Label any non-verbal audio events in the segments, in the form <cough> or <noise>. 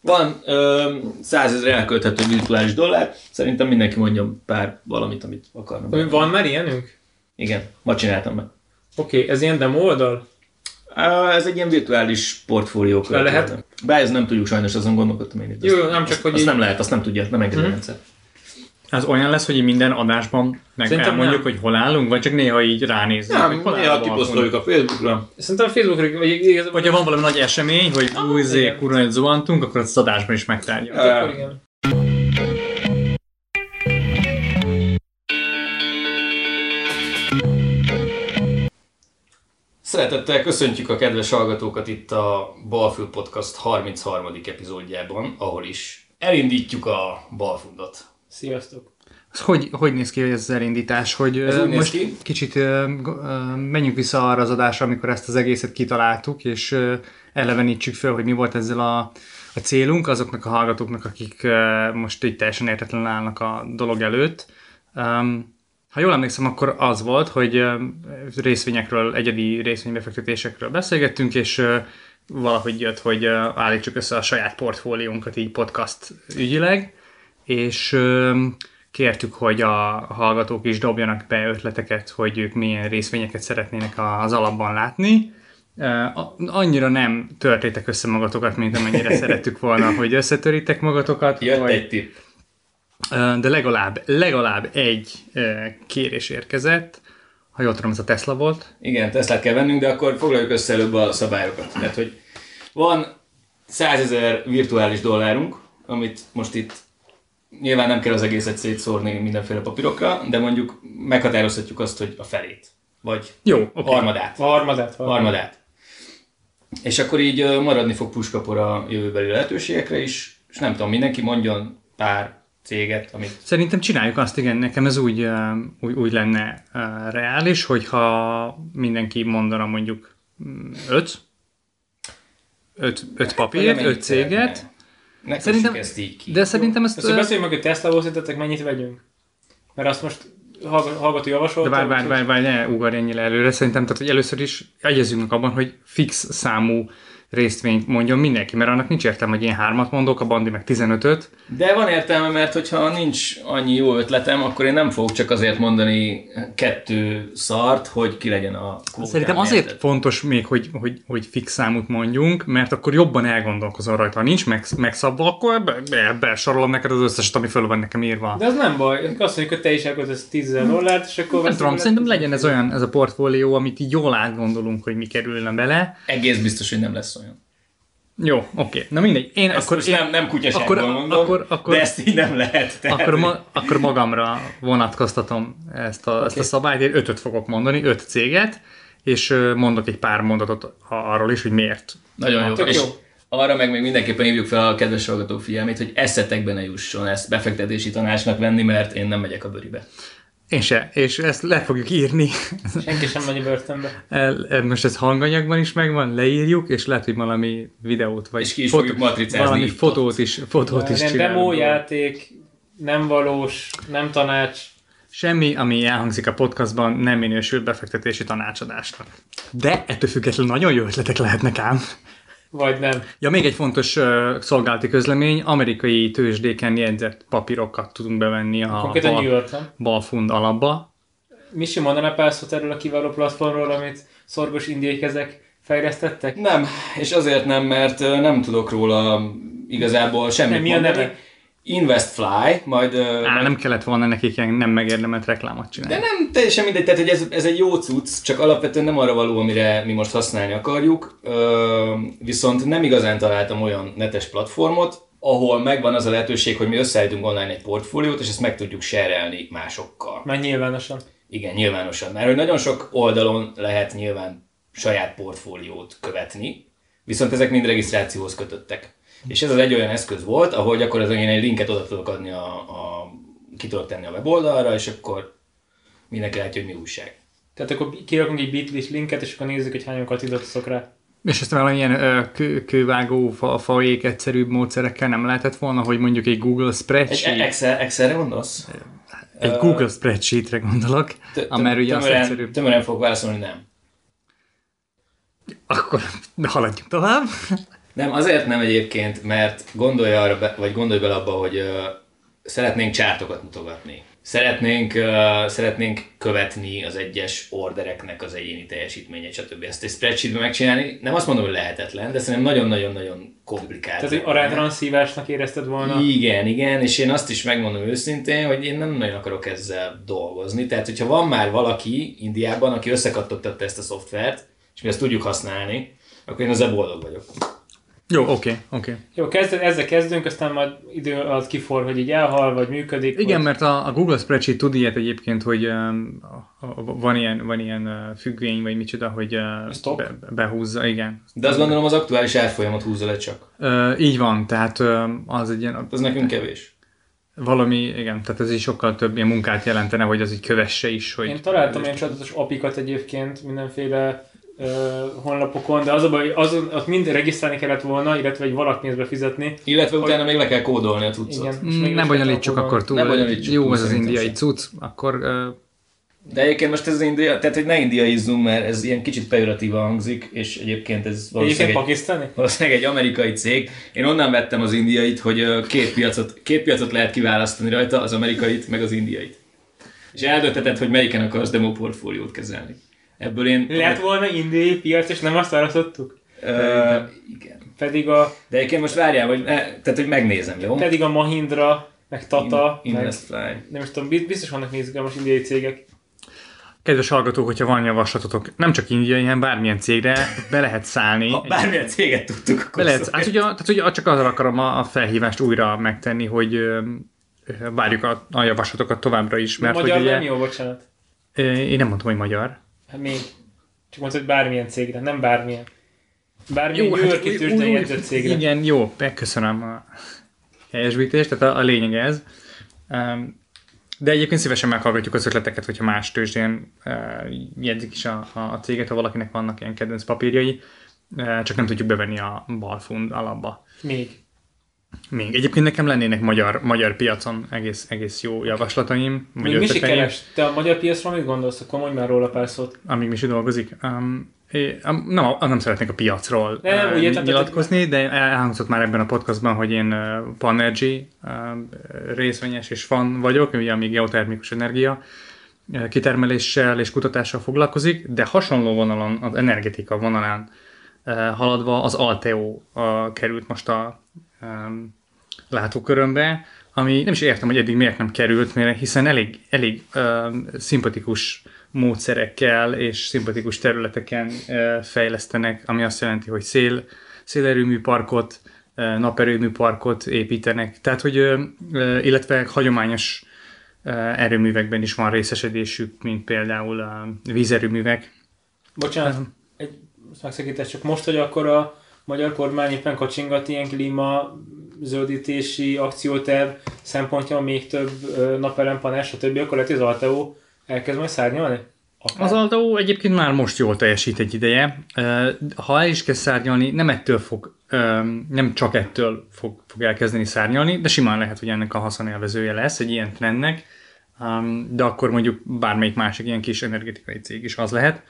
Van ö, 100 ezer elkölthető virtuális dollár, szerintem mindenki mondjon pár valamit, amit akarna. Van már ilyenünk? Igen, ma csináltam meg. Oké, okay, ez ilyen demo oldal? Ez egy ilyen virtuális portfólió. Le lehet? Bár ez nem tudjuk sajnos, azon gondolkodtam én itt. Jó, nem csak, azt, hogy azt így- nem lehet, azt nem tudja, nem engedi a Mhm. rendszer. Az olyan lesz, hogy minden adásban meg Szerintem elmondjuk, nem. hogy hol állunk, vagy csak néha így ránézünk. hogy Nem, hol néha kiposztoljuk a Facebookra. Szerintem a Facebookra, vagy igazából... Vagy ha van valami nagy esemény, hogy Ah, új zé, kurva egy zuhantunk, akkor az adásban is megtárgyaljuk. Hát akkor igen. Szeretettel köszöntjük a kedves hallgatókat itt a Balfül Podcast 33. epizódjában, ahol is elindítjuk a Balfundot. Sziasztok. Ez hogy, hogy néz ki ez az elindítás? Hogy Ez úgy most ki. kicsit menjünk vissza arra az adásra, amikor ezt az egészet kitaláltuk, és elevenítsük fel, hogy mi volt ezzel a, a célunk azoknak a hallgatóknak, akik most így teljesen értetlen állnak a dolog előtt. Ha jól emlékszem, akkor az volt, hogy részvényekről, egyedi részvénybefektetésekről beszélgettünk, és valahogy jött, hogy állítsuk össze a saját portfóliónkat így podcast ügyileg, és kértük, hogy a hallgatók is dobjanak be ötleteket, hogy ők milyen részvényeket szeretnének az alapban látni. Annyira nem törtétek össze magatokat, mint amennyire szerettük volna, <laughs> hogy összetörítek magatokat. Jött vagy, egy tipp. De legalább, legalább egy kérés érkezett, ha jól tudom, ez a Tesla volt. Igen, Teslát kell vennünk, de akkor foglaljuk össze előbb a szabályokat. Tehát, hogy van 100 ezer virtuális dollárunk, amit most itt nyilván nem kell az egészet szétszórni mindenféle papírokra, de mondjuk meghatározhatjuk azt, hogy a felét. Vagy Jó, oké. harmadát. A harmadát. harmadát. És akkor így maradni fog puskapor a jövőbeli lehetőségekre is, és nem tudom, mindenki mondjon pár céget, amit Szerintem csináljuk azt, igen, nekem ez úgy, úgy, úgy lenne reális, hogyha mindenki mondana mondjuk mm, öt, öt, öt papírt, mennyit öt céget, szeretne. Ne Szerintem- ezt így ki. de szerintem ezt... Ö, beszéljünk meg, hogy Tesla-ból szerintetek mennyit vegyünk? Mert azt most hallg- hallgató De javasolta. várj, várj, várj, várj, ne ugorj ennyire előre. Szerintem, tehát, hogy először is egyezünk abban, hogy fix számú részvényt mondjon mindenki, mert annak nincs értelme, hogy én hármat mondok, a Bandi meg 15-öt. De van értelme, mert hogyha nincs annyi jó ötletem, akkor én nem fogok csak azért mondani kettő szart, hogy ki legyen a kvótám, Szerintem azért érted? fontos még, hogy, hogy, hogy fix számot mondjunk, mert akkor jobban elgondolkozol rajta. Ha nincs meg, megszabva, akkor be, be, besorolom neked az összeset, ami föl van nekem írva. De az nem baj. Azt mondjuk, hogy te is elköltesz 10 000 dollárt, és akkor... nem tudom, szerintem 10 legyen ez olyan, ez a portfólió, amit így jól átgondolunk, hogy mi kerülne bele. Egész biztos, hogy nem lesz. Jó, oké. Na mindegy. Én Ezt akkor most én, nem, nem kutyaságból akkor- mondom, akkor- akkor- de ezt így nem lehet. Tehát, akkor, ma, akkor magamra vonatkoztatom ezt a, okay. ezt a szabályt. Én ötöt fogok mondani, öt céget, és mondok egy pár mondatot arról is, hogy miért. Nagyon jó. És jó. arra meg még mindenképpen hívjuk fel a kedves hallgató figyelmét, hogy eszetekbe ne jusson ezt befektetési tanácsnak venni, mert én nem megyek a bőribe. Én se, és ezt le fogjuk írni. Senki sem megy börtönbe. El, el- most ez hanganyagban is megvan, leírjuk, és lehet, hogy valami videót, vagy És ki is matricázni valami fotót is, fotót is csinálunk. demo játék, nem valós, nem tanács. Semmi, ami elhangzik a podcastban, nem minősül befektetési tanácsadásnak. De ettől függetlenül nagyon jó ötletek lehetnek ám. Vagy nem. Ja, még egy fontos uh, szolgálati közlemény, amerikai tőzsdéken jegyzett papírokat tudunk bevenni a Konkrétan New bal, York, nem? balfund alapba. Misi mondaná pár szót erről a kiváló platformról, amit szorgos indiai kezek fejlesztettek? Nem, és azért nem, mert nem tudok róla igazából semmit Nem, mi a mondani. neve? InvestFly, majd... Á, majd- nem kellett volna nekik ilyen nem megérdemelt reklámot csinálni. De nem teljesen mindegy, tehát hogy ez, ez egy jó cucc, csak alapvetően nem arra való, amire mi most használni akarjuk. Ö, viszont nem igazán találtam olyan netes platformot, ahol megvan az a lehetőség, hogy mi összeállítunk online egy portfóliót, és ezt meg tudjuk serelni másokkal. Már nyilvánosan. Igen, nyilvánosan. Mert hogy nagyon sok oldalon lehet nyilván saját portfóliót követni, viszont ezek mind regisztrációhoz kötöttek. És ez az egy olyan eszköz volt, ahol gyakorlatilag én egy linket oda tudok adni, a, a, ki tudok tenni a weboldalra, és akkor mindenki látja, hogy mi újság. Tehát akkor kirakunk egy bitlis linket, és akkor nézzük, hogy hányan kattintottatok rá. És ezt valamilyen ö, kő, kővágó, fa, faék egyszerűbb módszerekkel nem lehetett volna, hogy mondjuk egy Google Egy spreadsheet, Excel, Excelre gondolsz? egy Google spreadsheetre gondolok, amely ugye azt tömören, egyszerűbb. tömören fog válaszolni, nem. Akkor haladjunk tovább. Nem, azért nem egyébként, mert gondolj arra, be, vagy gondolj bele abba, hogy uh, szeretnénk csártokat mutogatni. Szeretnénk, uh, szeretnénk követni az egyes ordereknek az egyéni teljesítményét, stb. Ezt egy spreadsheetben megcsinálni, nem azt mondom, hogy lehetetlen, de szerintem nagyon-nagyon-nagyon komplikált. Tehát, hogy aránytalan szívásnak érezted volna. Igen, igen, és én azt is megmondom őszintén, hogy én nem nagyon akarok ezzel dolgozni. Tehát, hogyha van már valaki Indiában, aki összekattottatta ezt a szoftvert, és mi ezt tudjuk használni, akkor én ezzel boldog vagyok. Jó, oké, okay, oké. Okay. Jó, kezd, ezzel kezdünk, aztán majd idő alatt kifor, hogy így elhal, vagy működik. Igen, vagy... mert a, a Google Spreadsheet tud ilyet egyébként, hogy um, van ilyen, van ilyen uh, függvény, vagy micsoda, hogy uh, be, behúzza, igen. De azt gondolom az aktuális árfolyamot húzza le csak. Uh, így van, tehát uh, az egy ilyen, Az nekünk kevés. valami, igen, tehát ez is sokkal több ilyen munkát jelentene, hogy az így kövesse is, hogy... Én találtam ilyen csodálatos apikat egyébként mindenféle honlapokon, de az a baj, azon, ott mind regisztrálni kellett volna, illetve egy valakpénzbe fizetni. Illetve utána még le kell kódolni a cuccot. Igen. Mm, még Nem bonyolítsuk akkor túl. Ne bonyolítsuk Jó túl, ez az szerintem indiai cucc, akkor uh, De egyébként most ez az india, tehát hogy ne indiaizzunk, mert ez ilyen kicsit pejoratíva hangzik, és egyébként ez Egyébként valószínűleg egy, pakisztáni? valószínűleg egy amerikai cég. Én onnan vettem az indiait, hogy két piacot, két piacot lehet kiválasztani rajta, az amerikait, meg az indiait. És eldöntheted, hogy melyiken akarsz demo portfóliót kezelni. Ebből én... Lett volna indiai piac, és nem azt választottuk? Ö, igen. Pedig a, De egyébként most várjál, hogy, ne, tehát, hogy megnézem, jó? pedig a Mahindra, meg Tata, meg, Investfly. nem is tudom, biz- biztos vannak még izgalmas indiai cégek. kedves hallgatók, hogyha van javaslatotok, nem csak indiai, hanem bármilyen cégre be lehet szállni. Ha bármilyen céget tudtuk, akkor Be lehet, szólj. hát ugye, tehát ugye csak azzal akarom a a felhívást újra megtenni, hogy várjuk a, a javaslatokat továbbra is, mert Magyar hogy ugye, nem jó, bocsánat. én nem mondtam, hogy magyar. Hát még. Csak mondtad, hogy bármilyen cégre, nem bármilyen. Bármilyen jó, hát Yorki úgy- tőzsdei jegyzett cégre. Igen, jó, megköszönöm a helyesbítést, tehát a, a lényeg ez. Um, de egyébként szívesen meghallgatjuk az ötleteket, hogyha más tőzsdén uh, jegyzik is a, a, a céget, ha valakinek vannak ilyen kedvenc papírjai, uh, csak nem tudjuk bevenni a balfund alapba. Még. Még. Egyébként nekem lennének magyar, magyar piacon egész, egész jó javaslataim, Még mi sikeres? Te a magyar piacról mit gondolsz? Akkor mondj már róla pár szót. amíg mi is dolgozik. Um, é, nem, nem szeretnék a piacról Nem, nem, úgy értem, nyilatkozni, de elhangzott már ebben a podcastban, hogy én uh, Panergy részvényes és fan vagyok, ugye ami geotermikus energia uh, kitermeléssel és kutatással foglalkozik, de hasonló vonalon, az energetika vonalán uh, haladva az Alteo került most a um, látókörömbe, ami nem is értem, hogy eddig miért nem került, mert hiszen elég, elég uh, szimpatikus módszerekkel és szimpatikus területeken uh, fejlesztenek, ami azt jelenti, hogy szél, szélerőmű parkot, uh, naperőmű parkot építenek, tehát hogy, uh, illetve hagyományos uh, erőművekben is van részesedésük, mint például a vízerőművek. Bocsánat, egy megszakítás, csak most, hogy akkor a magyar kormány éppen kacsingat ilyen klíma zöldítési akcióterv szempontja még több ö, napelem stb., akkor lehet, hogy az Alteo elkezd majd szárnyalni? Akár? Az Aldo egyébként már most jól teljesít egy ideje. Ha el is kezd szárnyalni, nem ettől fog, nem csak ettől fog, fog elkezdeni szárnyalni, de simán lehet, hogy ennek a haszonélvezője lesz egy ilyen trendnek, de akkor mondjuk bármelyik másik ilyen kis energetikai cég is az lehet.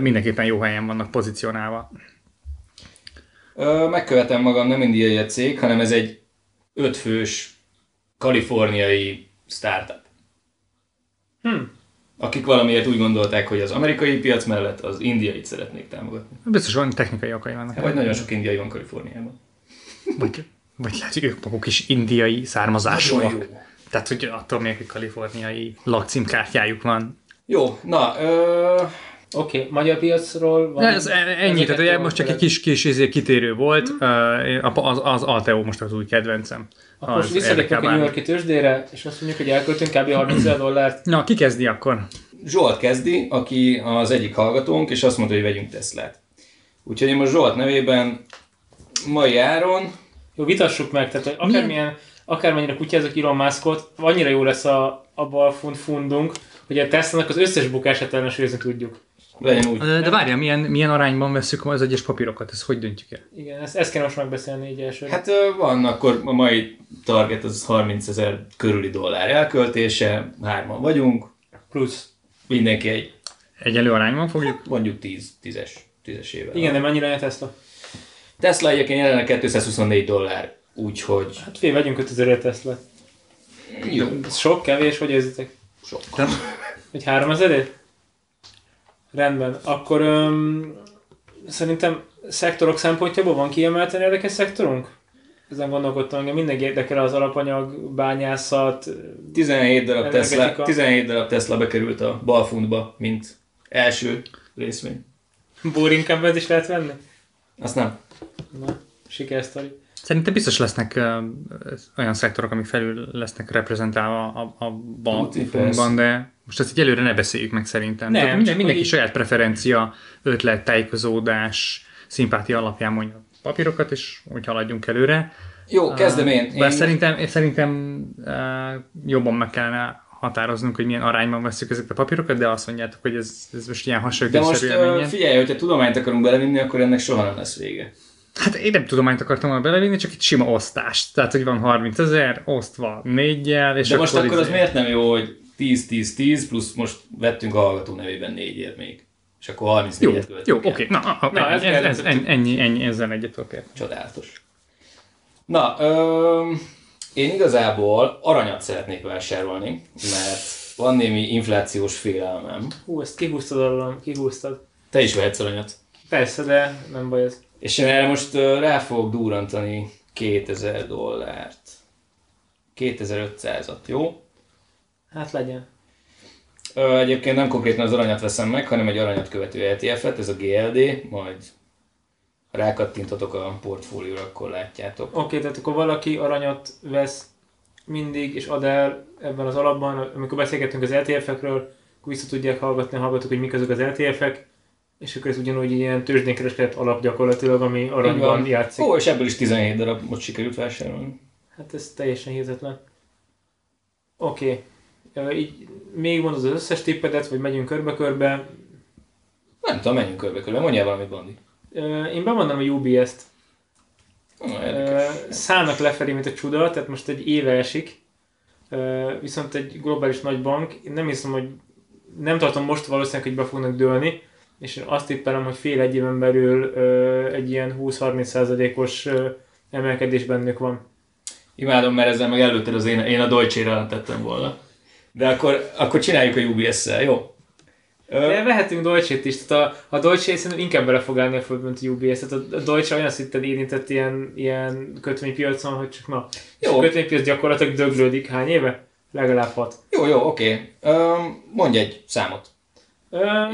Mindenképpen jó helyen vannak pozícionálva. Megkövetem magam, nem indiai a cég, hanem ez egy ötfős kaliforniai startup. Hm. Akik valamiért úgy gondolták, hogy az amerikai piac mellett az indiait szeretnék támogatni. Biztos van technikai okai vannak. Vagy nagyon sok indiai van Kaliforniában. Vagy, vagy lehet, hogy ők maguk is indiai származásúak. Tehát, hogy attól még, hogy kaliforniai lakcímkártyájuk van. Jó, na, ö, Oké, okay, magyar piacról van... Ez e- ennyi, tehát ugye most csak egy kis, kis izé, kitérő volt, uh, az, az Alteo most az új kedvencem. Akkor most visszalépünk a New. Yorki tőzsdére, és azt mondjuk, hogy elköltünk kb. 30 ezer dollárt. <clears throat> Na, ki kezdi akkor? Zsolt kezdi, aki az egyik hallgatónk, és azt mondta, hogy vegyünk Teslát. Úgyhogy én most Zsolt nevében mai áron Jó, vitassuk meg, tehát hogy akármilyen, akármennyire kutyázok Elon Muskot, annyira jó lesz a, a balfund fundunk, hogy a Tesla-nak az összes bukását ellenőrizni tudjuk. Legyen úgy. De várjál, milyen, milyen arányban veszük az egyes papírokat, ezt hogy döntjük el? Igen, ezt, ezt kell most megbeszélni így elsőre. Hát van, akkor a mai target az 30 ezer körüli dollár elköltése, hárman vagyunk, Plusz. mindenki egy, Egyelő arányban fogjuk? mondjuk 10, 10-es, 10-es éve. Igen, de mennyire lehet ezt a... Tesla egyébként jelenleg 224 dollár, úgyhogy Hát fél, vegyünk 5000 Tesla. jó, sok, kevés, vagy érzitek? sok. Vagy 3000 Rendben. Akkor öm, szerintem szektorok szempontjából van kiemelten érdekes szektorunk? Ezen gondolkodtam, engem mindenki érdekel az alapanyag, bányászat, 17 darab, Tesla, Energetika. 17 darab Tesla bekerült a balfuntba, mint első részvény. boring is lehet venni? Azt nem. Na, sikersztori. Szerintem biztos lesznek uh, olyan szektorok, amik felül lesznek reprezentálva a, a bankban, de most ezt így előre ne beszéljük meg szerintem. Nem, Tehát minden, mindenki így- saját preferencia, ötlet, tájékozódás, szimpátia alapján mondja papírokat, és úgy haladjunk előre. Jó, kezdem én. Bár én szerintem, én szerintem uh, jobban meg kellene határoznunk, hogy milyen arányban veszük ezeket a papírokat, de azt mondjátok, hogy ez, ez most ilyen de most uh, figyelj, hogyha tudományt akarunk belevinni, akkor ennek soha nem lesz vége. Hát én nem tudományt akartam volna belevinni, csak egy sima osztást. Tehát, hogy van 30 ezer, osztva négyel, és De most akkor az izé- miért nem jó, hogy 10-10-10, plusz most vettünk a hallgató nevében négyért még. És akkor 34 Jó, jó, oké. Na, a, Na, ez, ez ez, ennyi, ennyi, ennyi, ezzel egyet tudok. Csodálatos. Na, öm, én igazából aranyat szeretnék vásárolni, mert van némi inflációs félelmem. Hú, ezt kihúztad alól, kihúztad. Te is vehetsz aranyat. Persze, de nem baj ez. És én erre most rá fogok durrantani 2000 dollárt. 2500-at, jó? Hát legyen. Egyébként nem konkrétan az aranyat veszem meg, hanem egy aranyat követő ETF-et, ez a GLD, majd ha rákattintotok a portfólióra, akkor látjátok. Oké, tehát akkor valaki aranyat vesz mindig, és ad el ebben az alapban, amikor beszélgetünk az LTF-ekről, akkor vissza tudják hallgatni a hallgatók, hogy mik azok az LTF-ek, és akkor ez ugyanúgy ilyen tőzsdén kereskedett alap gyakorlatilag, ami aranyban játszik. Ó, és ebből is 17 darab most sikerült vásárolni. Hát ez teljesen hihetetlen. Oké. Okay. Így még mondod az összes tippedet, vagy megyünk körbe-körbe. Nem tudom, menjünk körbe-körbe, mondjál valamit, Bandi. Én bemondom a UBS-t. Szállnak lefelé, mint a csuda, tehát most egy éve esik. Viszont egy globális nagy bank, én nem hiszem, hogy nem tartom most valószínűleg, hogy be fognak dőlni, és én azt tippelem, hogy fél egy éven belül ö, egy ilyen 20-30 százalékos ö, emelkedés bennük van. Imádom, mert ezzel meg előtted az én, én a Deutsche-re tettem volna. De akkor, akkor csináljuk a UBS-szel, jó? De vehetünk Deutsche-t is, tehát a, a Deutsche szerintem inkább bele fog állni a földbe, mint a UBS. Tehát a, Deutsche olyan szinten érintett ilyen, ilyen kötvénypiacon, hogy csak na. És Jó. a kötvénypiac gyakorlatilag döglődik. Hány éve? Legalább hat. Jó, jó, oké. Öm, mondj egy számot.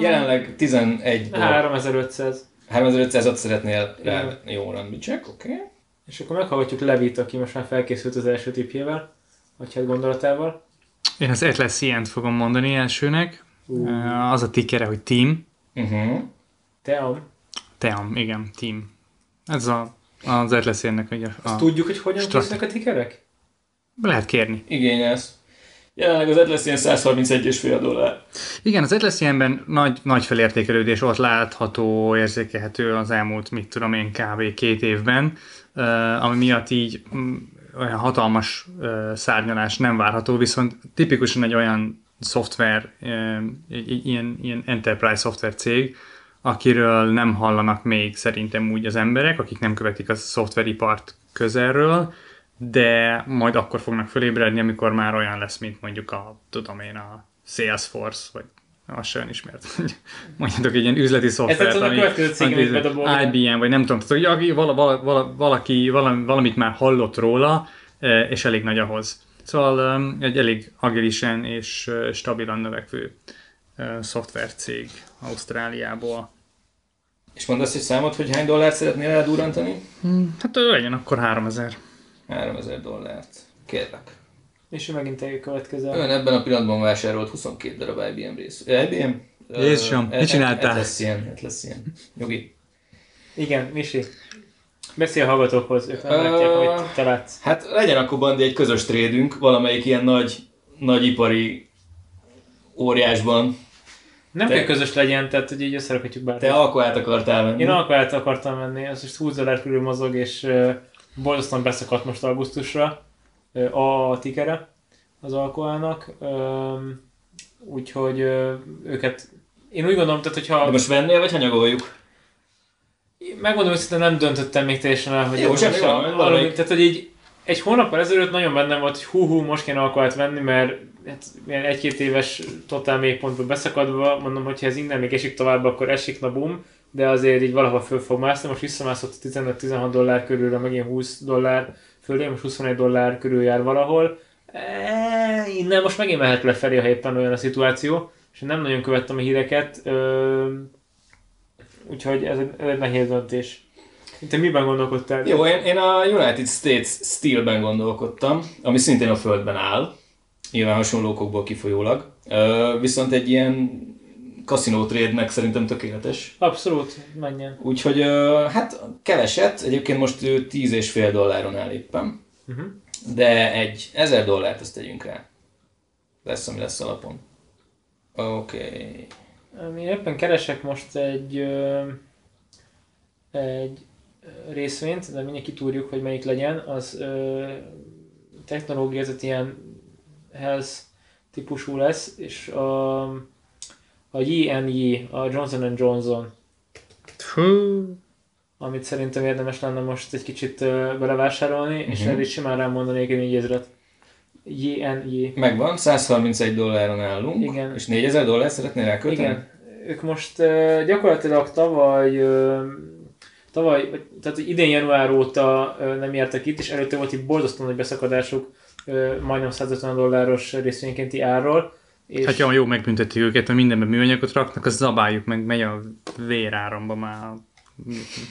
Jelenleg 11 dollár. 3500. 3500-at szeretnél rá. Jó, rendben, check, oké. Okay. És akkor meghallgatjuk Levit, aki most már felkészült az első tipjével, vagy hát gondolatával. Én az Atlas Ilyen-t fogom mondani elsőnek. Uh, Az a tickere, hogy Team. Uh-huh. Team. Team, igen, Team. Ez a, az Atlas Ilyen-nek ugye Azt a, tudjuk, hogy hogyan készülnek a tikerek? lehet kérni. Igényelsz. Jelenleg az Atlas ilyen 131,5 dollár. Igen, az Atlas Ilyen-ben nagy, nagy felértékelődés volt látható, érzékelhető az elmúlt, mit tudom én, kb. két évben, uh, ami miatt így mm, olyan hatalmas uh, szárnyalás nem várható, viszont tipikusan egy olyan szoftver, egy ilyen, ilyen enterprise szoftver cég, akiről nem hallanak még szerintem úgy az emberek, akik nem követik a szoftveripart közelről, de majd akkor fognak fölébredni, amikor már olyan lesz, mint mondjuk a, tudom én, a Salesforce, vagy az olyan ismert, hogy <laughs> mondjátok egy ilyen üzleti szoftvert, ami, bedobol. IBM, vagy nem tudom, tehát hogy vala, vala, vala, valaki valami, valamit már hallott róla, eh, és elég nagy ahhoz. Szóval em, egy elég agilisen és eh, stabilan növekvő szoftvercég Ausztráliából. És mondasz egy számot, hogy hány dollárt szeretnél eldurrantani? Hát ö, legyen akkor 3000. 3000 dollárt. Kérlek. És ő megint eljön következő. Ön ebben a pillanatban vásárolt 22 darab IBM rész. IBM? Jézusom, mit csináltál? Ez lesz ilyen, ez lesz ilyen. Nyugi. Igen, Misi. Beszél a hallgatókhoz, ők nem látják, amit te látsz. Hát legyen akkor Bandi egy közös trédünk, valamelyik ilyen nagy, nagy ipari óriásban. Nem te- kell közös legyen, tehát hogy így összerakhatjuk bármit. Te alkoát akartál venni. Én alkoholt akartam menni, az most 20 dollár körül mozog, és uh, borzasztóan beszakadt most augusztusra a tikere az alkoholnak. Úgyhogy őket, én úgy gondolom, tehát hogyha De most vennél, vagy hanyagoljuk? Megmondom, hogy szerintem nem döntöttem még teljesen el, hogy Jó, ez semmi most van. Tehát, hogy így egy hónappal ezelőtt nagyon bennem volt, hogy hú, hú most kéne alkoholt venni, mert hát, ilyen egy-két éves totál mélypontba beszakadva, mondom, hogy ha ez innen még esik tovább, akkor esik, na bum, de azért így valahol föl fog mászni, most visszamászott 15-16 dollár körülre, megint 20 dollár fölé, most 21 dollár körül jár valahol. E, innen most megint mehet lefelé, ha éppen olyan a szituáció, és nem nagyon követtem a híreket, ö, úgyhogy ez egy, ez egy nehéz döntés. Te miben gondolkodtál? Jó, én, én a United States Steel-ben gondolkodtam, ami szintén a földben áll, nyilván hasonló okokból kifolyólag. Ö, viszont egy ilyen kaszinó trade-nek szerintem tökéletes. Abszolút, menjen. Úgyhogy hát keveset, egyébként most ő 10,5 dolláron áll éppen. Uh-huh. De egy 1000 dollárt ezt tegyünk rá. Lesz, ami lesz alapon. Oké. Okay. Én éppen keresek most egy, egy részvényt, de mindjárt kitúrjuk, hogy melyik legyen. Az ö, technológia, ez ilyen health típusú lesz, és a, a JNJ, a Johnson Johnson, Hú, amit szerintem érdemes lenne most egy kicsit belevásárolni, uh-huh. és Mhm. erre is simán rámondanék egy 4000-et. JNJ. Megvan, 131 dolláron állunk, Igen. és 4000 dollár szeretnél rákölteni? Igen. Ők most uh, gyakorlatilag tavaly, uh, tavaly, tehát idén január óta uh, nem értek itt, és előtte volt itt borzasztó nagy beszakadásuk, majdnem 150 dolláros részvénykénti árról. És hát jó, jó megbüntetik őket, mert mindenben műanyagot raknak, az zabáljuk meg, megy a véráramba már a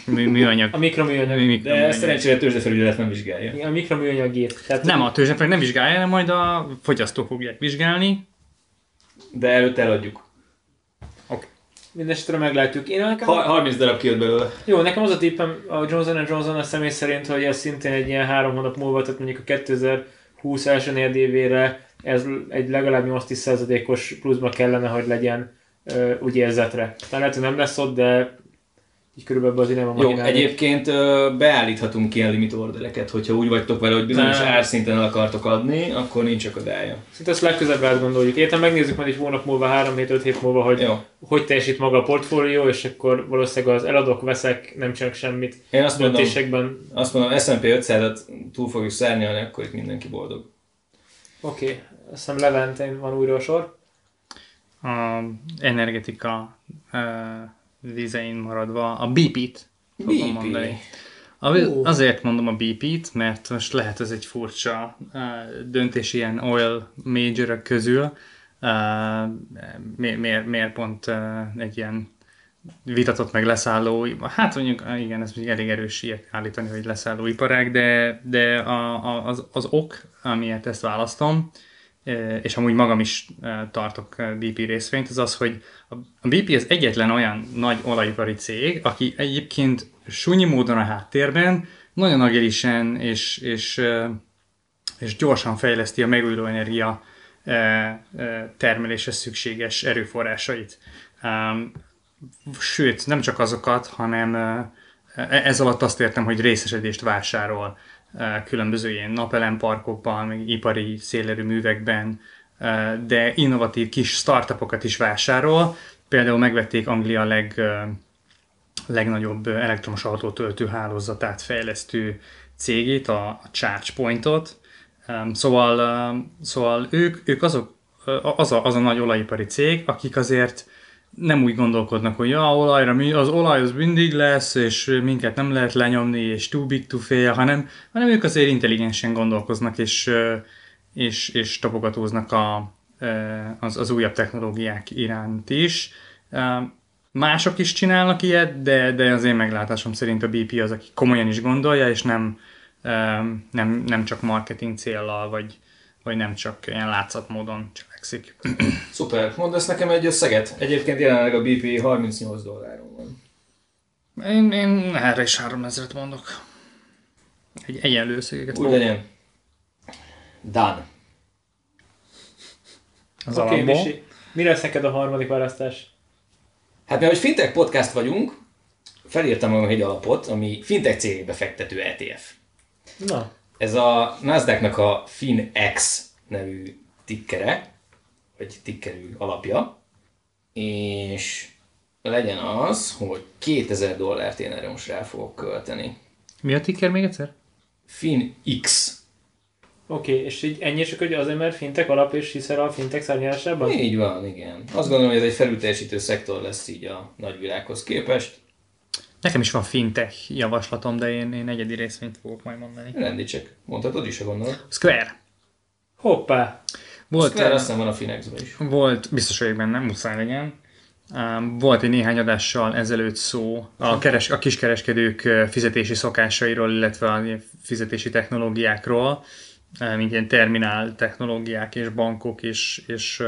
mű, műanyag. a mikroműanyag. Mi- De ezt szerencsére tőzsdefelügyelet nem vizsgálja. A mikroműanyagét. Tehát Nem, a tőzsdefek nem vizsgálja, hanem majd a fogyasztók fogják vizsgálni. De előtte eladjuk. Mindenesetre meglátjuk. Én nekem, Ha, 30 darab kijött belőle. Jó, nekem az a tippem a Johnson Johnson a személy szerint, hogy ez szintén egy ilyen három hónap múlva, tehát mondjuk a 2020 első negyedévére ez egy legalább 8-10%-os pluszba kellene, hogy legyen ö, úgy érzetre. Talán lehet, hogy nem lesz ott, de így körülbelül az irányba Jó, egyébként beállíthatunk ilyen limit ordereket, hogyha úgy vagytok vele, hogy bizonyos Nem. árszinten el akartok adni, akkor nincs akadálya. Szinte ezt legközelebb átgondoljuk. Értem, megnézzük majd egy hónap múlva, 3 hét, 5 hét múlva, hogy Jó. hogy teljesít maga a portfólió, és akkor valószínűleg az eladok, veszek, nem csinálok semmit Én azt mondom, döntésekben. azt mondom, S&P 500-at túl fogjuk szárnyalni, akkor itt mindenki boldog. Oké, okay. Azt hiszem Leventén van újra a sor. A energetika uh, vizein maradva a BP-t fogom BP. mondani. A, azért mondom a BP-t, mert most lehet ez egy furcsa uh, döntés ilyen oil major közül. Uh, mi- miért, miért pont uh, egy ilyen vitatott meg leszálló, hát mondjuk, igen, ez még elég erős ilyet állítani, hogy leszálló iparág, de, de a, a, az, az ok, amiért ezt választom, és amúgy magam is tartok BP részvényt, az az, hogy a BP az egyetlen olyan nagy olajipari cég, aki egyébként súnyi módon a háttérben nagyon agilisen és, és, és gyorsan fejleszti a megújuló energia termeléshez szükséges erőforrásait. Sőt, nem csak azokat, hanem eh, ez alatt azt értem, hogy részesedést vásárol különböző ilyen napelemparkokban, meg ipari szélerőművekben, eh, de innovatív kis startupokat is vásárol. Például megvették Anglia leg, eh, legnagyobb elektromos autótöltő hálózatát fejlesztő cégét, a, ChargePointot. Szóval, szóval ők, ők azok, az, a, az a nagy olajipari cég, akik azért nem úgy gondolkodnak, hogy ja, olajra, az olaj az mindig lesz, és minket nem lehet lenyomni, és too big to fail, hanem, hanem ők azért intelligensen gondolkoznak, és, és, és tapogatóznak a, az, az újabb technológiák iránt is. Mások is csinálnak ilyet, de, de az én meglátásom szerint a BP az, aki komolyan is gondolja, és nem, nem, nem csak marketing céllal, vagy, vagy nem csak ilyen látszatmódon cselekszik. Szuper, mondasz nekem egy összeget? Egyébként jelenleg a BP 38 dolláron van. Én, én erre is 3000-et mondok. Egy egyenlő összegeket Úgy legyen. Done. Az Oké, okay, alapból. Misi. Mi lesz neked a harmadik választás? Hát mivel hogy fintech podcast vagyunk, felírtam magam egy alapot, ami fintech cégbe fektető ETF. Na, Ez a Nasdaqnak a FinX nevű tikkere, vagy tikkerű alapja, és legyen az, hogy 2000 dollárt én erre most rá fogok költeni. Mi a ticker még egyszer? Fin X. Oké, okay, és így ennyi csak, hogy azért, mert fintek alap és hiszel a fintek szárnyalásában? Így van, igen. Azt gondolom, hogy ez egy felülteljesítő szektor lesz így a nagyvilághoz képest. Nekem is van fintech javaslatom, de én, én egyedi részvényt fogok majd mondani. Rendicsek. Mondhatod is, a gondolom. Square. Hoppá! Volt, Square aztán van a Finexben is. Volt, biztos vagyok benne, muszáj legyen. Um, volt egy néhány adással ezelőtt szó a, keres, a kiskereskedők fizetési szokásairól, illetve a fizetési technológiákról, mint ilyen terminál technológiák és bankok és, és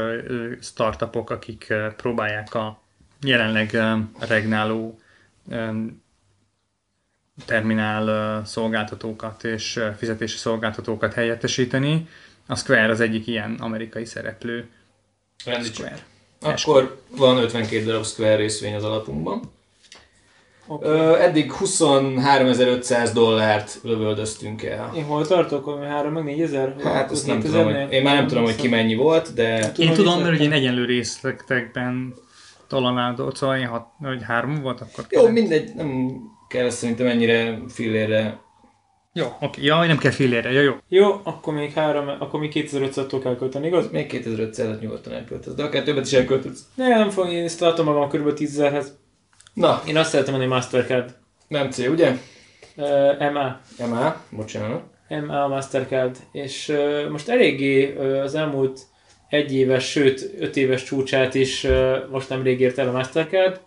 startupok, akik próbálják a jelenleg regnáló terminál szolgáltatókat és fizetési szolgáltatókat helyettesíteni. A Square az egyik ilyen amerikai szereplő. Square. Akkor van 52 darab Square részvény az alapunkban. Okay. Ö, eddig 23.500 dollárt lövöldöztünk el. Én hol tartok? Hogy 3 meg 4000? Hát ezt nem tudom, hogy, én már nem tudom, hogy ki mennyi volt, de... Én tudom, mert ugye én egyenlő részletekben talanádott, szóval én hat, hogy három volt, akkor... Jó, mindegy, nem kell szerintem ennyire fillére jó, oké. Ja, nem kell fillére, jó, jó. Jó, akkor még három, akkor még 2500-tól kell költeni, igaz? Még 2500-at nyugodtan elköltesz, de akár többet is elköltesz. Ne, nem fogom, én ezt tartom magam kb. 10 hez Na. Én azt szeretem mondani Mastercard. Nem C, ugye? Uh, MA. MA, bocsánat. MA Mastercard. És uh, most eléggé uh, az elmúlt egy éves, sőt öt éves csúcsát is uh, most nemrég ért el a Mastercard,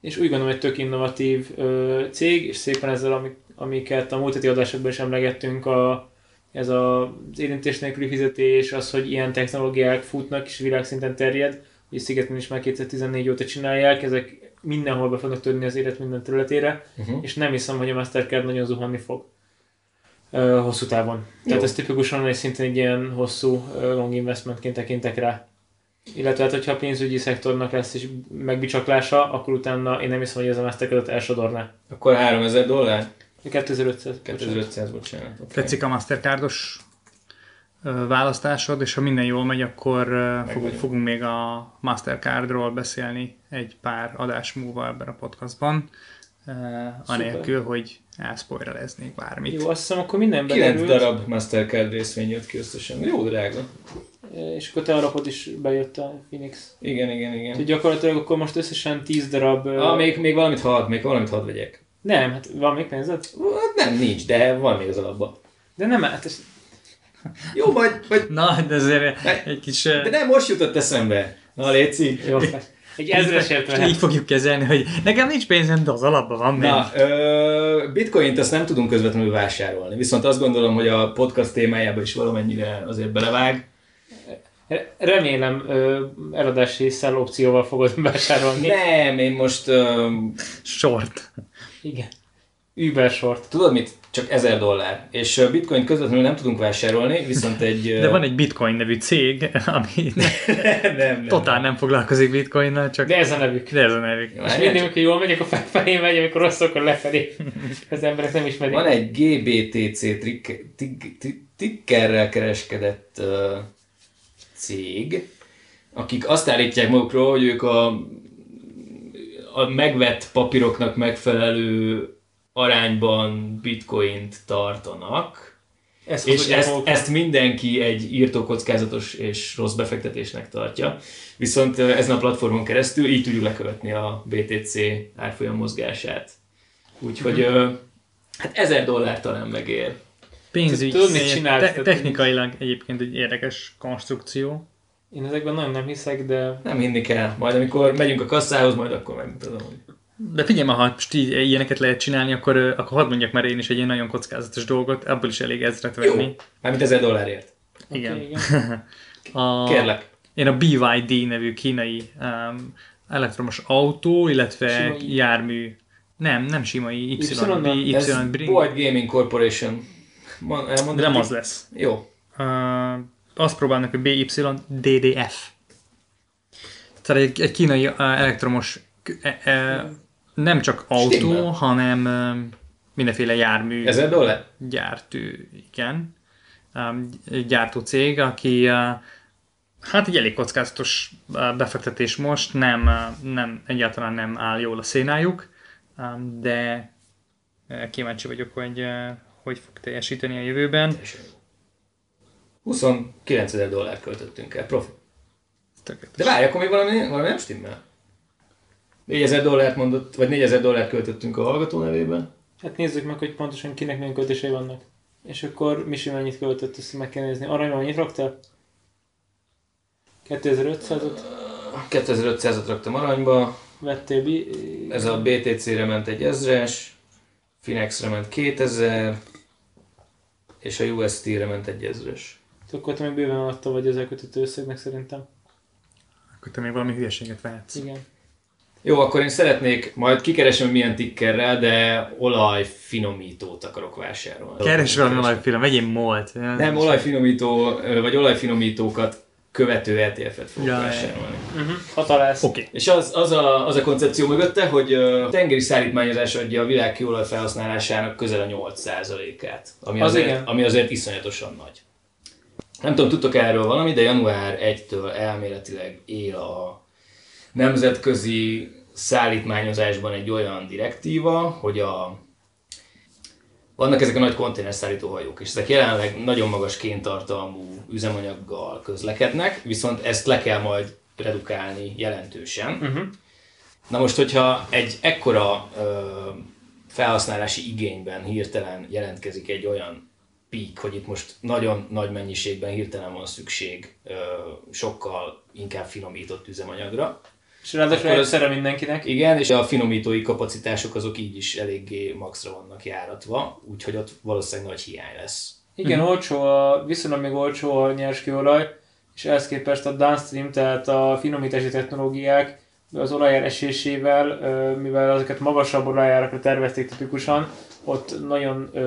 és úgy gondolom, hogy tök innovatív uh, cég, és szépen ezzel, amik amiket a múlt heti adásokban is emlegettünk, a, ez a, az érintés nélküli fizetés, az, hogy ilyen technológiák futnak és világszinten terjed, és Szigeten is már 2014 óta csinálják, ezek mindenhol be fognak törni az élet minden területére, uh-huh. és nem hiszem, hogy a Mastercard nagyon zuhanni fog uh, hosszú távon. Jó. Tehát ez tipikusan egy szintén egy ilyen hosszú long investmentként tekintek rá. Illetve hát, hogyha a pénzügyi szektornak lesz is megbicsaklása, akkor utána én nem hiszem, hogy ez a Mastercardot elsodorná. Akkor 3000 dollár? 2500. 2500, bocsánat. Okay. Tetszik a Mastercardos választásod, és ha minden jól megy, akkor fogunk, fogunk még a Mastercardról beszélni egy pár adás múlva ebben a podcastban, anélkül, hogy elszpoilereznék bármit. Jó, azt hiszem, akkor minden bederült. 9 darab Mastercard részvény jött ki összesen. Jó drága. És akkor te alapod is bejött a Phoenix. Igen, igen, igen. Úgyhogy gyakorlatilag akkor most összesen 10 darab... Ah, még, még valamit hadd, még valamit hadd vegyek. Nem, hát van még pénzed? Hát nem, nincs, de van még az alapban. De nem, hát ez... Jó, majd... majd... Na, de azért egy kis... De nem, most jutott eszembe. Na, Léci. Jó, egy ezresért Így fogjuk kezelni, hogy nekem nincs pénzem, de az alapban van még. Na, ö, bitcoint azt nem tudunk közvetlenül vásárolni, viszont azt gondolom, hogy a podcast témájába is valamennyire azért belevág. Remélem ö, eladási sell opcióval fogod <laughs> vásárolni. Nem, én most... Ö... Short. Igen. Uber short. Tudod mit? Csak 1000 dollár. És bitcoin közvetlenül nem tudunk vásárolni, viszont egy... De van egy bitcoin nevű cég, ami <laughs> nem, nem, totál nem foglalkozik bitcoinnal, csak... De ez a nevük. De ez a nevük. És mindig, amikor jól megy, akkor felfelé megy, amikor rossz, akkor lefelé. Az emberek nem ismerik. Van egy GBTC tickerrel kereskedett uh, cég, akik azt állítják magukról, hogy ők a a megvett papíroknak megfelelő arányban bitcoint tartanak, ezt és ezt, ezt mindenki egy írtó kockázatos és rossz befektetésnek tartja. Viszont ezen a platformon keresztül így tudjuk lekövetni a BTC árfolyam mozgását. Úgyhogy mm-hmm. hát ezer dollár talán megér. Pénzügy, Tudod, mit csinálsz? Te- technikailag egyébként egy érdekes konstrukció. Én ezekben nagyon nem hiszek, de... Nem hinni kell. Majd amikor megyünk a kasszához, majd akkor megmutatom. De figyelj ha most így ilyeneket lehet csinálni, akkor, akkor hadd mondjak már én is egy ilyen nagyon kockázatos dolgot, abból is elég ezret venni. Jó, mármint ezer dollárért. Igen. Okay, igen. <laughs> a, Kérlek. Én a BYD nevű kínai um, elektromos autó, illetve Simai. jármű, nem, nem simai, Y, y, y, Ez Boyd Gaming Corporation. Elmondod, nem az lesz. Jó. Uh, azt próbálnak, hogy BYDDF. Tehát egy, egy kínai elektromos e, e, nem csak autó, Stimmel. hanem mindenféle jármű Ezer dollár? gyártó, igen, gyártó cég, aki hát egy elég kockázatos befektetés most, nem, nem, egyáltalán nem áll jól a szénájuk, de kíváncsi vagyok, hogy hogy fog teljesíteni a jövőben. 29 ezer dollár költöttünk el, profi. Tökéletes. De várj, akkor még valami, valami nem stimmel. 4000 dollárt mondott, vagy 4000 dollárt költöttünk a hallgató nevében. Hát nézzük meg, hogy pontosan kinek milyen költései vannak. És akkor Misi mennyit költött, ezt meg kell nézni. Aranyra mennyit raktál? 2500-ot 2500-at raktam aranyba, vettél bi... ez a BTC-re ment egy ezres, Finexre ment 2000, és a UST-re ment egy ezres. Akkor te még bőven alatta vagy az elkötött összegnek szerintem. Akkor te még valami hülyeséget vehetsz. Igen. Jó, akkor én szeretnék, majd kikeresem, hogy milyen tickerrel, de olajfinomítót akarok vásárolni. Keres valami olajfilm, vegyél molt. Nem, olajfinomító, vagy olajfinomítókat követő ETF-et fogok Ja, vásárolni. Uh-huh. Ha találsz. Oké. És az, az, a, az a koncepció mögötte, hogy ö, tengeri szállítmányozás adja a világ kőolaj felhasználásának közel a 8%-át, ami Az azért, igen. ami azért iszonyatosan nagy. Nem tudom, tudtok erről valami, de január 1-től elméletileg él a nemzetközi szállítmányozásban egy olyan direktíva, hogy a vannak ezek a nagy konténerszállító hajók, és ezek jelenleg nagyon magas kéntartalmú üzemanyaggal közlekednek, viszont ezt le kell majd redukálni jelentősen. Uh-huh. Na most, hogyha egy ekkora ö, felhasználási igényben hirtelen jelentkezik egy olyan peak, hogy itt most nagyon nagy mennyiségben hirtelen van szükség ö, sokkal inkább finomított üzemanyagra, És ráadásul egyszerre mindenkinek. igen, és a finomítói kapacitások azok így is eléggé maxra vannak járatva, úgyhogy ott valószínűleg nagy hiány lesz. Igen, olcsó a, viszonylag még olcsó a nyers kőolaj, és ehhez képest a downstream, tehát a finomítási technológiák az olajár esésével, mivel ezeket magasabb olajárakra tervezték tipikusan, ott nagyon, ö,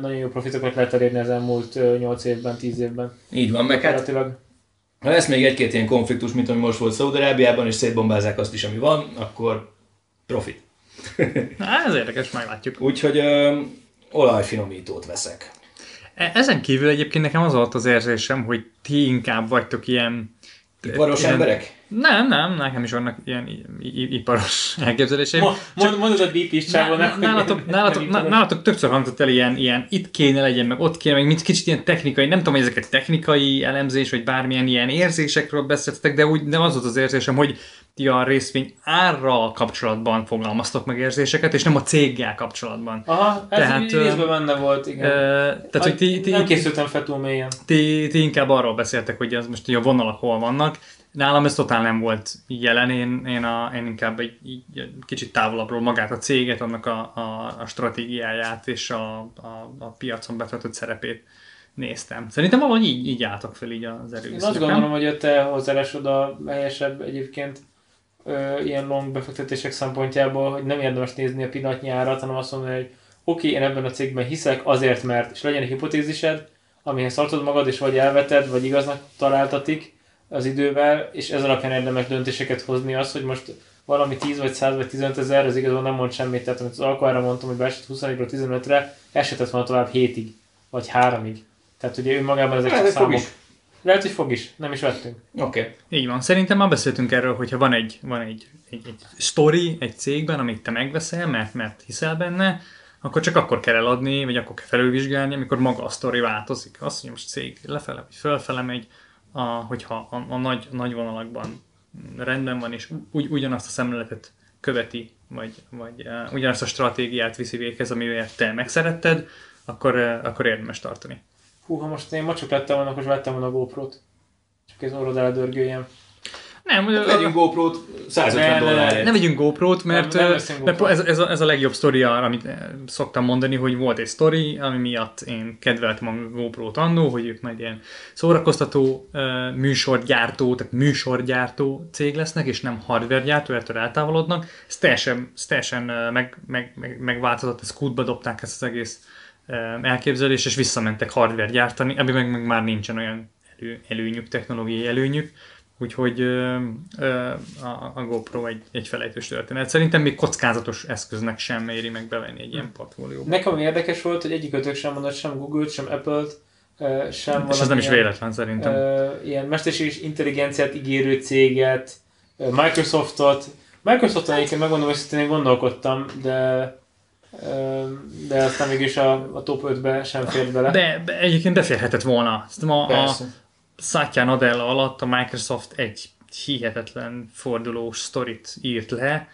nagyon jó profitokat lehet elérni az elmúlt ö, 8 évben, 10 évben. Így van, meg hát ha lesz még egy-két ilyen konfliktus, mint ami most volt Szaudarábiában, és szétbombázzák azt is, ami van, akkor profit. <laughs> Na, ez érdekes, meglátjuk. Úgyhogy ö, olajfinomítót veszek. E- Ezen kívül egyébként nekem az volt az érzésem, hogy ti inkább vagytok ilyen... Iparos ilyen- emberek? Nem, nem, nekem is vannak ilyen iparos <laughs> elképzeléseim. Mo- Mond, mondod a DP-s csávónak, hogy nálatok, nálatok, nálatok többször hangzott el ilyen, ilyen itt kéne legyen, meg ott kéne, meg mint kicsit ilyen technikai, nem tudom, hogy ezeket technikai elemzés, vagy bármilyen ilyen érzésekről beszéltetek, de úgy nem az volt az érzésem, hogy ti a részvény árral kapcsolatban fogalmaztok meg érzéseket, és nem a céggel kapcsolatban. Aha, ez Tehát, ö, részben benne volt, igen. tehát, hogy ti, ti, nem készültem fel túl mélyen. ti, ti inkább arról beszéltek, hogy az most így a vonalak hol vannak. Nálam ez totál nem volt jelen, én, én, a, én inkább egy, így, kicsit távolabbról magát a céget, annak a, a, a stratégiáját és a, a, a piacon betöltött szerepét néztem. Szerintem valahogy így, így álltak fel így az Én erőviszonyok. azt gondolom, hogy te hozzáállásod a helyesebb egyébként ö, ilyen long befektetések szempontjából, hogy nem érdemes nézni a pillanatnyi árat, hanem azt mondani, hogy oké, én ebben a cégben hiszek azért, mert, és legyen egy hipotézised, amihez tartod magad, és vagy elveted, vagy igaznak találtatik az idővel, és ez alapján érdemes döntéseket hozni az, hogy most valami 10 vagy 100 vagy 15 ezer, ez igazából nem mond semmit, tehát amit az alkoholra mondtam, hogy beesett 21-ről 15-re, esetett volna tovább 7-ig, vagy 3-ig. Tehát ugye önmagában ezek csak Lehet, fog számok. is. Lehet, hogy fog is, nem is vettünk. Oké. Okay. Így van. Szerintem már beszéltünk erről, hogyha van egy, van egy, egy, egy story egy cégben, amit te megveszel, mert, mert hiszel benne, akkor csak akkor kell eladni, vagy akkor kell felülvizsgálni, amikor maga a sztori változik. Azt, hogy most cég lefele vagy fölfele megy, a, hogyha a, a nagy, nagy vonalakban rendben van, és ugy, ugyanazt a szemléletet követi, vagy, vagy uh, ugyanazt a stratégiát viszi véghez, amivel te megszeretted, akkor, uh, akkor érdemes tartani. Hú, ha most én macsok lettem volna, akkor vettem volna a GoPro-t. Csak ez orrod eldörgöljem. Nem, Vegyünk GoPro-t 150 Ne, dollárért. Ne vegyünk GoPro-t, mert, Nem, nem mert GoPro-t. ez, ez, a, ez a legjobb sztori, arra, amit eh, szoktam mondani, hogy volt egy sztori, ami miatt én kedveltem a GoPro-t annó, hogy ők majd ilyen szórakoztató uh, műsorgyártó, tehát műsorgyártó cég lesznek, és nem hardwaregyártó, ettől eltávolodnak. Ez teljesen, ez teljesen uh, meg, meg, meg, megváltozott, ez kútba dobták ezt az egész uh, elképzelést, és visszamentek hardware gyártani, ebben meg, meg már nincsen olyan elő, előnyük, technológiai előnyük, Úgyhogy a, GoPro egy, egy felejtős történet. Szerintem még kockázatos eszköznek sem éri meg bevenni egy ilyen portfólióba. Nekem érdekes volt, hogy egyik ötök sem mondott sem Google-t, sem Apple-t, sem És ez nem is véletlen szerintem. ilyen mesterséges intelligenciát ígérő céget, Microsoftot. Microsofton egyébként megmondom, hogy én gondolkodtam, de de aztán mégis a, a top 5-be sem fér bele. De, de egyébként beférhetett volna. Szerintem a, a Persze. Satya Nadella alatt a Microsoft egy hihetetlen fordulós sztorit írt le.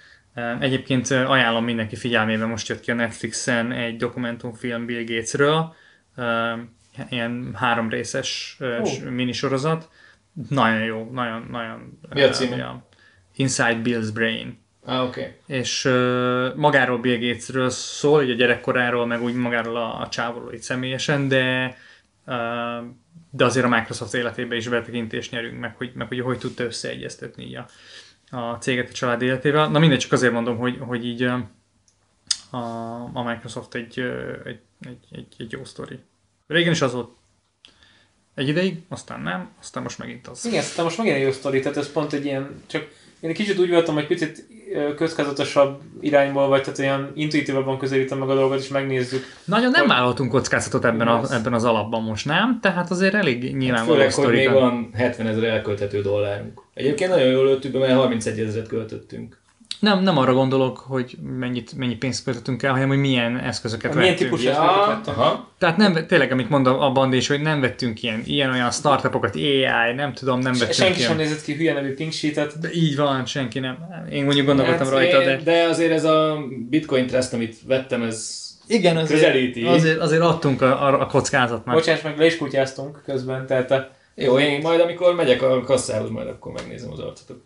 Egyébként ajánlom mindenki figyelmébe, most jött ki a Netflixen egy dokumentumfilm Bill Gatesről, ilyen három részes Ó. minisorozat. Nagyon jó, nagyon, nagyon... Mi a címe? ja. Inside Bill's Brain. Ah, oké. Okay. És magáról Bill Gatesről szól, ugye a gyerekkoráról, meg úgy magáról a, a így személyesen, de uh, de azért a Microsoft életébe is betekintést nyerünk, meg hogy, meg hogy hogy tudta összeegyeztetni így a, a céget a család életével. Na mindegy, csak azért mondom, hogy, hogy így a, a Microsoft egy, egy, egy, egy, egy jó sztori. Régen is az volt egy ideig, aztán nem, aztán most megint az. Igen, szerintem most megint egy jó sztori, tehát ez pont egy ilyen, csak én egy kicsit úgy voltam, hogy picit ö, kockázatosabb irányból, vagy tehát olyan intuitívabban közelítem meg a dolgot, és megnézzük. Nagyon nem vállaltunk kockázatot ebben, a, ebben az alapban most, nem? Tehát azért elég nyilvánvaló Főleg, hogy még van 70 ezer elkölthető dollárunk. Egyébként nagyon jól lőttük be, mert 31 ezeret költöttünk. Nem, nem arra gondolok, hogy mennyit, mennyi pénzt költöttünk el, hanem hogy milyen eszközöket Milyen vettünk. típusú eszközöket aha. Tehát nem, tényleg, amit mond a, bandi is, hogy nem vettünk ilyen, ilyen olyan startupokat, AI, nem tudom, nem vettünk Senki ilyen. sem nézett ki hülye nevű pink sheet-et. De így van, senki nem. Én mondjuk gondolkodtam Hát rajta, de... de azért ez a Bitcoin Trust, amit vettem, ez Igen, azért, közelíti. azért, azért adtunk a, a, a kockázatnak. Bocsáss meg, le is kutyáztunk közben, tehát a... Jó, én majd amikor megyek a kasszához, majd akkor megnézem az arcotot.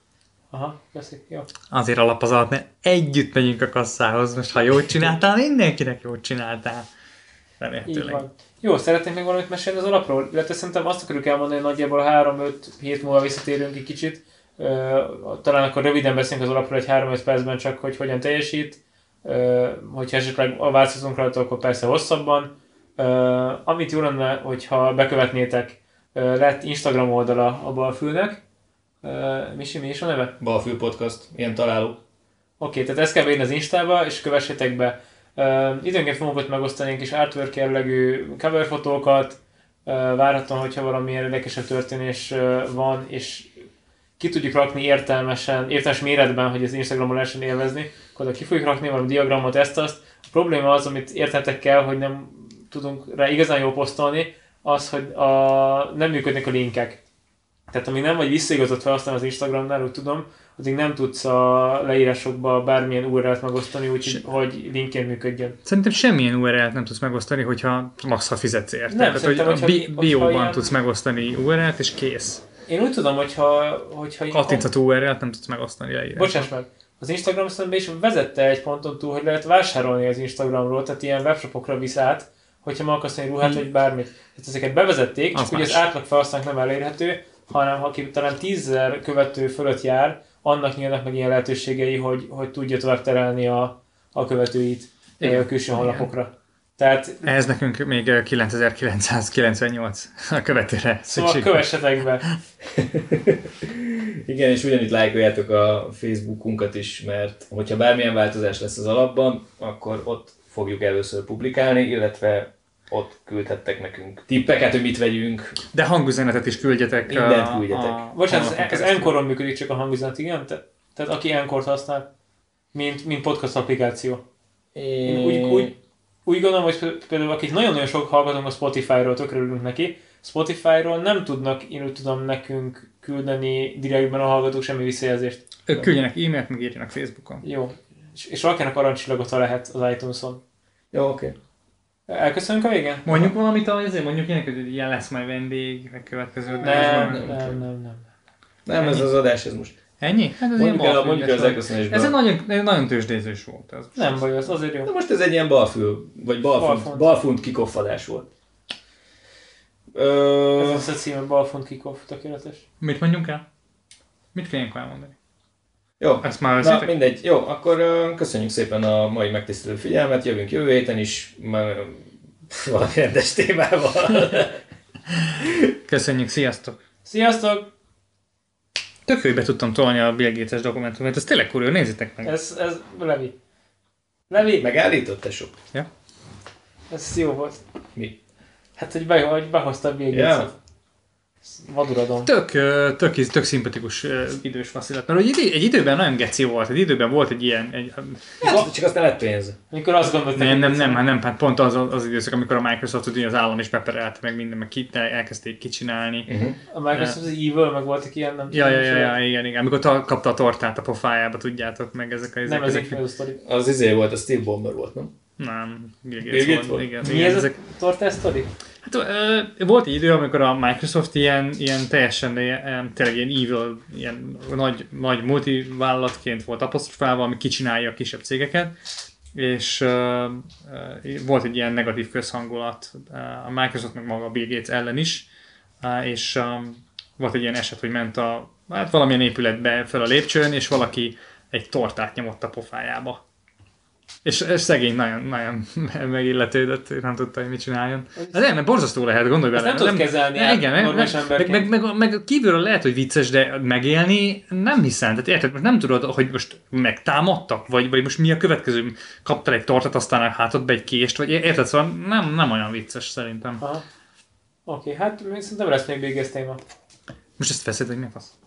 Aha, köszi, jó. Azért alap az alatt, mert együtt megyünk a kasszához. Most ha jót csináltál, mindenkinek jót csináltál. Így Remélhetőleg. van. Jó, szeretnék még valamit mesélni az alapról? Illetve szerintem azt akarjuk elmondani, hogy nagyjából 3-5 hét múlva visszatérünk egy kicsit. Talán akkor röviden beszélünk az alapról egy 3-5 percben csak, hogy hogyan teljesít. Hogyha esetleg változunk rajta, akkor persze hosszabban. Amit jó lenne, hogyha bekövetnétek, lett Instagram oldala a Balfülnek. Ö, Misi, mi is a neve? Balfül Podcast, ilyen találó. Oké, tehát ezt kell beírni az Instába, és kövessétek be. Uh, időnként fogunk ott megosztani ilyen kis artwork jellegű coverfotókat, uh, várhatóan, hogyha valami érdekesebb történés uh, van, és ki tudjuk rakni értelmesen, értelmes méretben, hogy az Instagramon lehessen élvezni, akkor oda ki fogjuk rakni valami diagramot, ezt azt. A probléma az, amit érthetek kell, hogy nem tudunk rá igazán jól posztolni, az, hogy a, nem működnek a linkek. Tehát amíg nem vagy visszaigazott felhasználó az Instagramnál, úgy tudom, addig nem tudsz a leírásokba bármilyen URL-t megosztani, úgyhogy hogy linkén működjön. Szerintem semmilyen URL-t nem tudsz megosztani, hogyha max ha fizetsz érte. Nem, Tehát, hogy szerintem, a hogyha- bi- hogyha bióban ilyen- tudsz megosztani URL-t, és kész. Én úgy tudom, hogyha... hogyha Kattintható URL-t nem tudsz megosztani leírásban. Bocsáss meg, az Instagram szemben is vezette egy ponton túl, hogy lehet vásárolni az Instagramról, tehát ilyen webshopokra visz át, hogyha meg akarsz venni ruhát, vagy bármit. Tehát ezeket bevezették, Az csak ugye az más. átlag felhasználók nem elérhető, hanem aki talán 10.000 követő fölött jár, annak nyílnak meg ilyen lehetőségei, hogy, hogy tudja tovább terelni a, a követőit Igen. a külső Igen. honlapokra. Tehát Ehhez nekünk még eh, 9998 a követőre szóval szükség. kövessetek be. <laughs> Igen, és ugyanitt lájkoljátok a Facebookunkat is, mert hogyha bármilyen változás lesz az alapban, akkor ott fogjuk először publikálni, illetve ott küldhettek nekünk tippeket, hogy mit vegyünk. De hangüzenetet is küldjetek. Mindent küldjetek. a- Bocsánat, ez, ez. Encoron működik csak a hangüzenet, igen? Te, tehát aki Encore-t használ, mint, mint podcast applikáció. Én úgy, úgy, úgy gondolom, hogy pé- például akik nagyon-nagyon sok hallgatunk a Spotify-ról, tökre örülünk neki, Spotify-ról nem tudnak, én úgy tudom, nekünk küldeni direktben a hallgatók semmi visszajelzést. Ők küldjenek e-mailt, meg írjanak Facebookon. Jó. És, és rakjanak aranycsillagot, ha lehet az iTunes-on. Jó, oké. Okay. Elköszönünk a végén? Mondjuk valamit, azért mondjuk ilyenek, hogy ilyen lesz majd vendég, meg következő Nem, nem, nem, nem. nem. Nem, ez az adás, ez most. Ennyi? Hát ez Mondjuk el, balfüldes mondjuk el az elköszönésben. Ez egy nagyon, egy nagyon tőzsdézős volt. Ez. Nem baj, az azért jó. Na most ez egy ilyen balfül, vagy balfunt, Balfont. balfunt kikoffadás volt. Ez Ö, az a címe, Balfont Kickoff, tökéletes. Mit mondjunk el? Mit kell ilyenkor elmondani? Jó, Ezt már Na, mindegy. Jó, akkor köszönjük szépen a mai megtisztelő figyelmet, jövünk jövő héten is, már <laughs> valami rendes témával. <laughs> Köszönjük, sziasztok! Sziasztok! Tök be tudtam tolni a Bill Gates-es dokumentumot, ez tényleg kurva, nézzétek meg. Ez, ez Levi. Levi, Megállított, tesó? ez jó volt. Mi? Hát, hogy, be, hogy behozta a Bill Ja. Gates-et. Vaduradom. Tök, tök, tök szimpatikus idős faszilat. Mert egy, egy időben nagyon geci volt, egy időben volt egy ilyen, egy, Hát, csak aztán lett pénz. Amikor azt gondolták, nem, nem, nem, hát nem, hát pont az, az időszak, amikor a Microsoft ugye az állam is beperelte, meg minden, meg ki, elkezdték kicsinálni. Uh-huh. A Microsoft az Evil, meg voltak ilyen, nem Ja, ja, tudom, ja, ja, igen, igen. Amikor ta, kapta a tortát a pofájába, tudjátok meg ezek a... Nem, ez ezek, egy ez a sztori. Az izé volt, a Steve Bomber volt, nem? Nem, Bill Bill Gates Gates volt. volt? Igen, Mi igen, ez a ezek, tortás sztori? Hát, volt egy idő, amikor a Microsoft ilyen, ilyen teljesen ilyen, tényleg ilyen evil, ilyen nagy, nagy multivállalatként volt apostrofálva, ami kicsinálja a kisebb cégeket, és ö, volt egy ilyen negatív közhangulat a Microsoft meg maga a Bill Gates ellen is, és ö, volt egy ilyen eset, hogy ment a, hát valamilyen épületbe fel a lépcsőn, és valaki egy tortát nyomott a pofájába. És, és szegény nagyon, nagyon <laughs> megilletődött, nem tudta, hogy mit csináljon. De nem, mert borzasztó lehet, gondolj bele. nem tudod kezelni ne, át igen, meg, meg, meg, meg, meg, kívülről lehet, hogy vicces, de megélni nem hiszem. Tehát érted, most nem tudod, hogy most megtámadtak, vagy, vagy most mi a következő, kaptál egy tortát, aztán a hátadba egy kést, vagy érted, szóval nem, nem olyan vicces szerintem. Aha. Oké, hát még szerintem lesz még Gates téma. Most ezt veszed, vagy mi fasz?